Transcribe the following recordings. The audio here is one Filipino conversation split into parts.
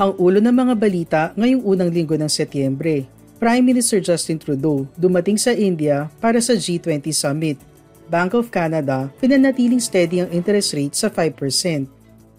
Ang ulo ng mga balita ngayong unang linggo ng Setyembre. Prime Minister Justin Trudeau dumating sa India para sa G20 Summit. Bank of Canada pinanatiling steady ang interest rate sa 5%.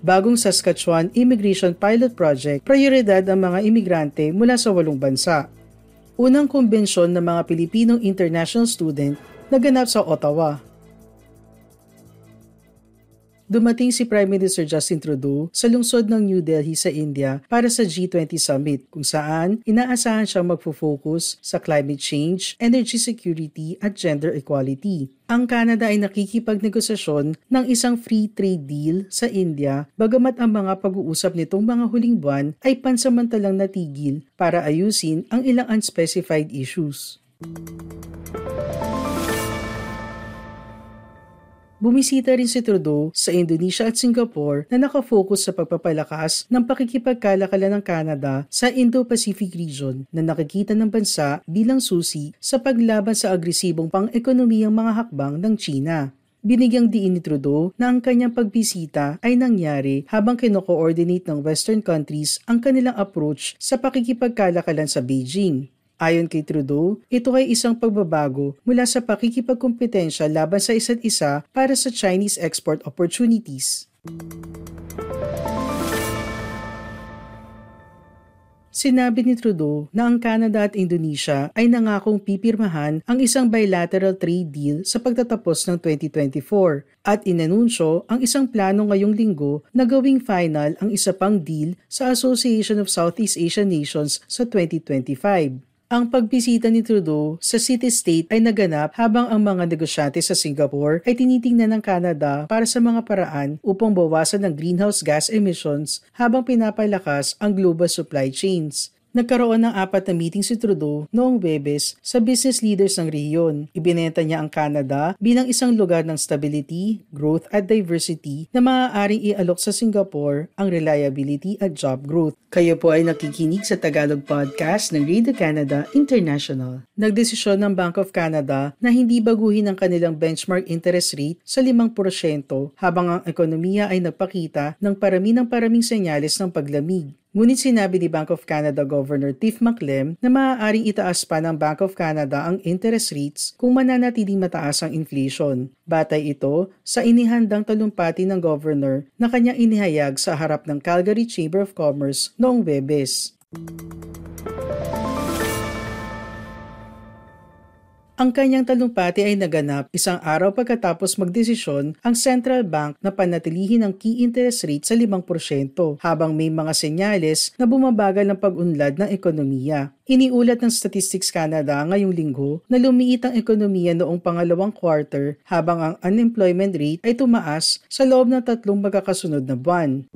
Bagong Saskatchewan Immigration Pilot Project, prioridad ang mga imigrante mula sa walong bansa. Unang kumbensyon ng mga Pilipinong international student naganap sa Ottawa dumating si Prime Minister Justin Trudeau sa lungsod ng New Delhi sa India para sa G20 Summit kung saan inaasahan siyang magfo-focus sa climate change, energy security at gender equality. Ang Canada ay nakikipagnegosasyon ng isang free trade deal sa India bagamat ang mga pag-uusap nitong mga huling buwan ay pansamantalang natigil para ayusin ang ilang unspecified issues. Bumisita rin si Trudeau sa Indonesia at Singapore na nakafocus sa pagpapalakas ng pakikipagkalakalan ng Canada sa Indo-Pacific region na nakikita ng bansa bilang susi sa paglaban sa agresibong pang-ekonomiyang mga hakbang ng China. Binigyang diin ni Trudeau na ang kanyang pagbisita ay nangyari habang kino-coordinate ng Western countries ang kanilang approach sa pakikipagkalakalan sa Beijing. Ayon kay Trudeau, ito ay isang pagbabago mula sa pakikipagkompetensya laban sa isa't isa para sa Chinese export opportunities. Sinabi ni Trudeau na ang Canada at Indonesia ay nangakong pipirmahan ang isang bilateral trade deal sa pagtatapos ng 2024 at inanunsyo ang isang plano ngayong linggo na gawing final ang isa pang deal sa Association of Southeast Asian Nations sa 2025. Ang pagbisita ni Trudeau sa city-state ay naganap habang ang mga negosyante sa Singapore ay tinitingnan ng Canada para sa mga paraan upang bawasan ang greenhouse gas emissions habang pinapalakas ang global supply chains. Nagkaroon ng apat na meeting si Trudeau noong Webes sa business leaders ng rehiyon. Ibinenta niya ang Canada bilang isang lugar ng stability, growth at diversity na maaaring ialok sa Singapore ang reliability at job growth. Kayo po ay nakikinig sa Tagalog Podcast ng Radio Canada International. Nagdesisyon ng Bank of Canada na hindi baguhin ang kanilang benchmark interest rate sa 5% habang ang ekonomiya ay nagpakita ng parami ng paraming senyales ng paglamig. Ngunit sinabi ni Bank of Canada Governor Tiff Maclem na maaaring itaas pa ng Bank of Canada ang interest rates kung mananatiling mataas ang inflation. Batay ito sa inihandang talumpati ng governor na kanyang inihayag sa harap ng Calgary Chamber of Commerce noong Webes. Ang kanyang talumpati ay naganap isang araw pagkatapos magdesisyon ang central bank na panatilihin ang key interest rate sa 5% habang may mga senyales na bumabagal ang pag-unlad ng ekonomiya. Iniulat ng Statistics Canada ngayong linggo na lumiit ang ekonomiya noong pangalawang quarter habang ang unemployment rate ay tumaas sa loob ng tatlong magkakasunod na buwan.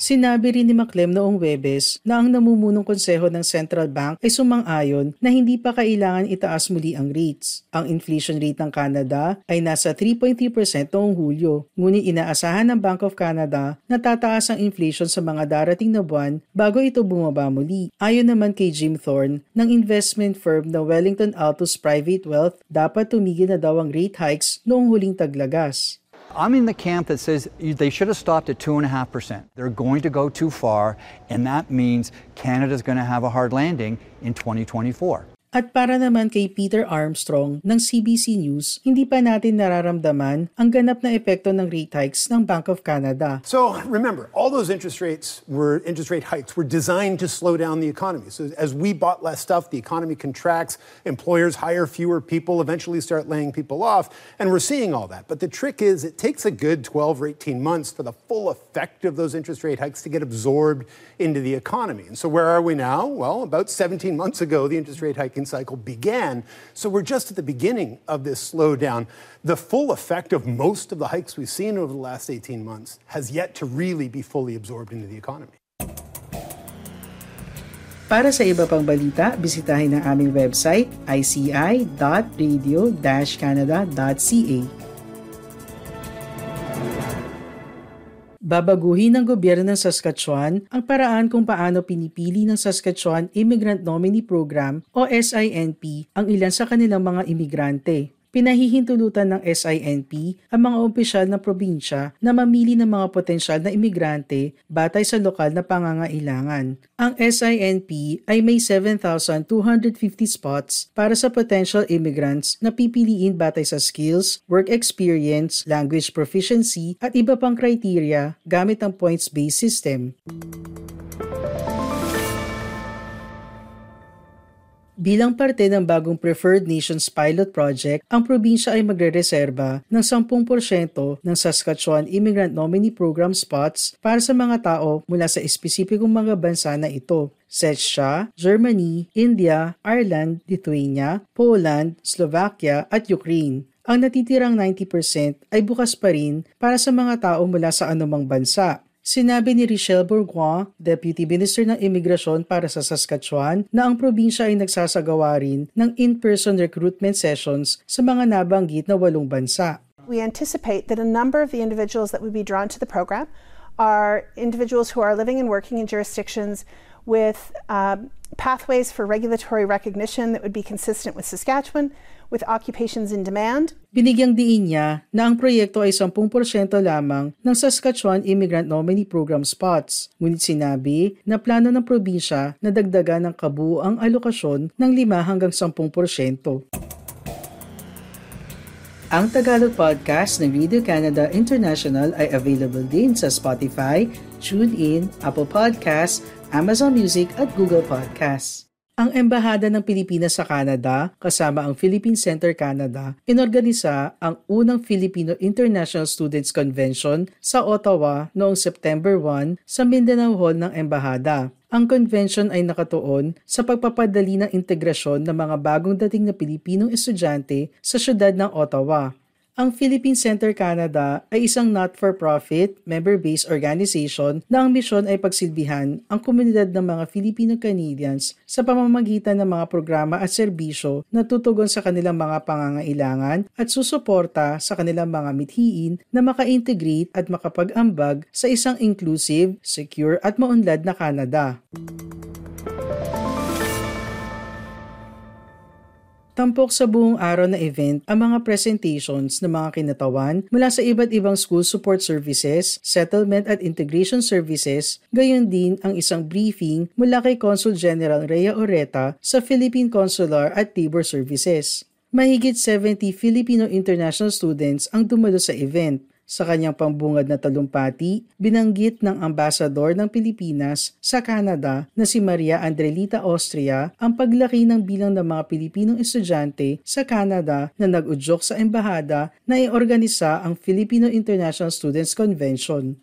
Sinabi rin ni Maclem noong Webes na ang namumunong konseho ng Central Bank ay sumang-ayon na hindi pa kailangan itaas muli ang rates. Ang inflation rate ng Canada ay nasa 3.3% noong Hulyo, ngunit inaasahan ng Bank of Canada na tataas ang inflation sa mga darating na buwan bago ito bumaba muli. Ayon naman kay Jim Thorne ng investment firm na Wellington Altus Private Wealth, dapat tumigil na daw ang rate hikes noong huling taglagas. I'm in the camp that says they should have stopped at 2.5%. They're going to go too far, and that means Canada's going to have a hard landing in 2024. At para naman kay Peter Armstrong ng CBC News, hindi pa natin nararamdaman ang ganap na epekto ng rate hikes ng Bank of Canada. So remember, all those interest rates were interest rate hikes were designed to slow down the economy. So as we bought less stuff, the economy contracts, employers hire fewer people, eventually start laying people off, and we're seeing all that. But the trick is it takes a good 12 or 18 months for the full effect of those interest rate hikes to get absorbed into the economy. And so where are we now? Well, about 17 months ago, the interest rate hike hiking cycle began. So we're just at the beginning of this slowdown. The full effect of most of the hikes we've seen over the last 18 months has yet to really be fully absorbed into the economy. Para sa iba pang balita, bisitahin ang aming website ici.radio-canada.ca. Babaguhin ng gobyerno ng Saskatchewan ang paraan kung paano pinipili ng Saskatchewan Immigrant Nominee Program o SINP ang ilan sa kanilang mga imigrante. Pinahihintulutan ng SINP ang mga opisyal ng probinsya na mamili ng mga potensyal na imigrante batay sa lokal na pangangailangan. Ang SINP ay may 7,250 spots para sa potential immigrants na pipiliin batay sa skills, work experience, language proficiency at iba pang criteria gamit ang points-based system. Bilang parte ng bagong Preferred Nations Pilot Project, ang probinsya ay magre-reserba ng 10% ng Saskatchewan Immigrant Nominee Program spots para sa mga tao mula sa espesipikong mga bansa na ito. Czechia, Germany, India, Ireland, Lithuania, Poland, Slovakia at Ukraine. Ang natitirang 90% ay bukas pa rin para sa mga tao mula sa anumang bansa. Sinabi ni Richelle Bourgoin, Deputy Minister ng Imigrasyon para sa Saskatchewan, na ang probinsya ay nagsasagawa rin ng in-person recruitment sessions sa mga nabanggit na walong bansa. We anticipate that a number of the individuals that would be drawn to the program are individuals who are living and working in jurisdictions with um, pathways for regulatory recognition that would be consistent with Saskatchewan, with occupations in demand. Binigyang diin niya na ang proyekto ay 10% lamang ng Saskatchewan Immigrant Nominee Program spots. Ngunit sinabi na plano ng probinsya na dagdagan ng kabuuang alokasyon ng 5 hanggang 10%. Ang Tagalog podcast ng Radio Canada International ay available din sa Spotify, TuneIn, Apple Podcasts, Amazon Music at Google Podcasts. Ang Embahada ng Pilipinas sa Canada, kasama ang Philippine Center Canada, inorganisa ang unang Filipino International Students Convention sa Ottawa noong September 1 sa Mindanao Hall ng Embahada. Ang convention ay nakatuon sa pagpapadali ng integrasyon ng mga bagong dating na Pilipinong estudyante sa syudad ng Ottawa. Ang Philippine Center Canada ay isang not-for-profit, member-based organization na ang misyon ay pagsilbihan ang komunidad ng mga Filipino-Canadians sa pamamagitan ng mga programa at serbisyo na tutugon sa kanilang mga pangangailangan at susuporta sa kanilang mga mithiin na maka-integrate at makapag-ambag sa isang inclusive, secure at maunlad na Canada. Tampok sa buong araw na event ang mga presentations ng mga kinatawan mula sa iba't ibang school support services, settlement at integration services, gayon din ang isang briefing mula kay Consul General Rhea Oreta sa Philippine Consular at Labor Services. Mahigit 70 Filipino international students ang dumalo sa event. Sa kanyang pambungad na talumpati, binanggit ng ambasador ng Pilipinas sa Canada na si Maria Andrelita Austria ang paglaki ng bilang ng mga Pilipinong estudyante sa Canada na nag-udyok sa embahada na iorganisa ang Filipino International Students Convention.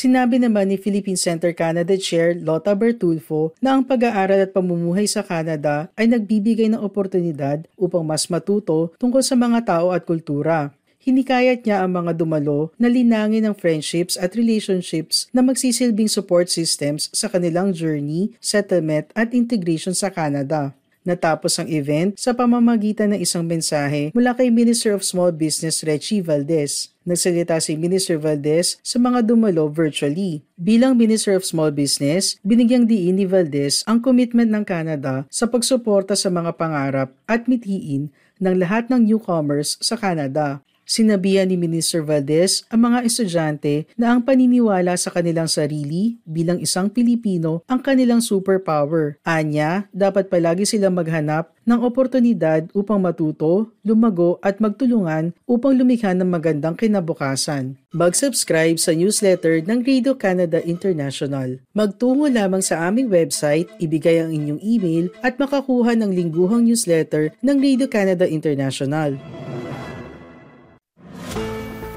Sinabi naman ni Philippine Center Canada Chair Lota Bertulfo na ang pag-aaral at pamumuhay sa Canada ay nagbibigay ng oportunidad upang mas matuto tungkol sa mga tao at kultura. Hinikayat niya ang mga dumalo na linangin ng friendships at relationships na magsisilbing support systems sa kanilang journey, settlement at integration sa Canada. Natapos ang event sa pamamagitan ng isang mensahe mula kay Minister of Small Business Reggie Valdez. Nagsalita si Minister Valdez sa mga dumalo virtually. Bilang Minister of Small Business, binigyang diin ni Valdez ang commitment ng Canada sa pagsuporta sa mga pangarap at mithiin ng lahat ng newcomers sa Canada. Sinabihan ni Minister Valdez ang mga estudyante na ang paniniwala sa kanilang sarili bilang isang Pilipino ang kanilang superpower. Anya, dapat palagi silang maghanap ng oportunidad upang matuto, lumago at magtulungan upang lumikha ng magandang kinabukasan. Mag-subscribe sa newsletter ng Radio Canada International. Magtungo lamang sa aming website, ibigay ang inyong email at makakuha ng lingguhang newsletter ng Radio Canada International.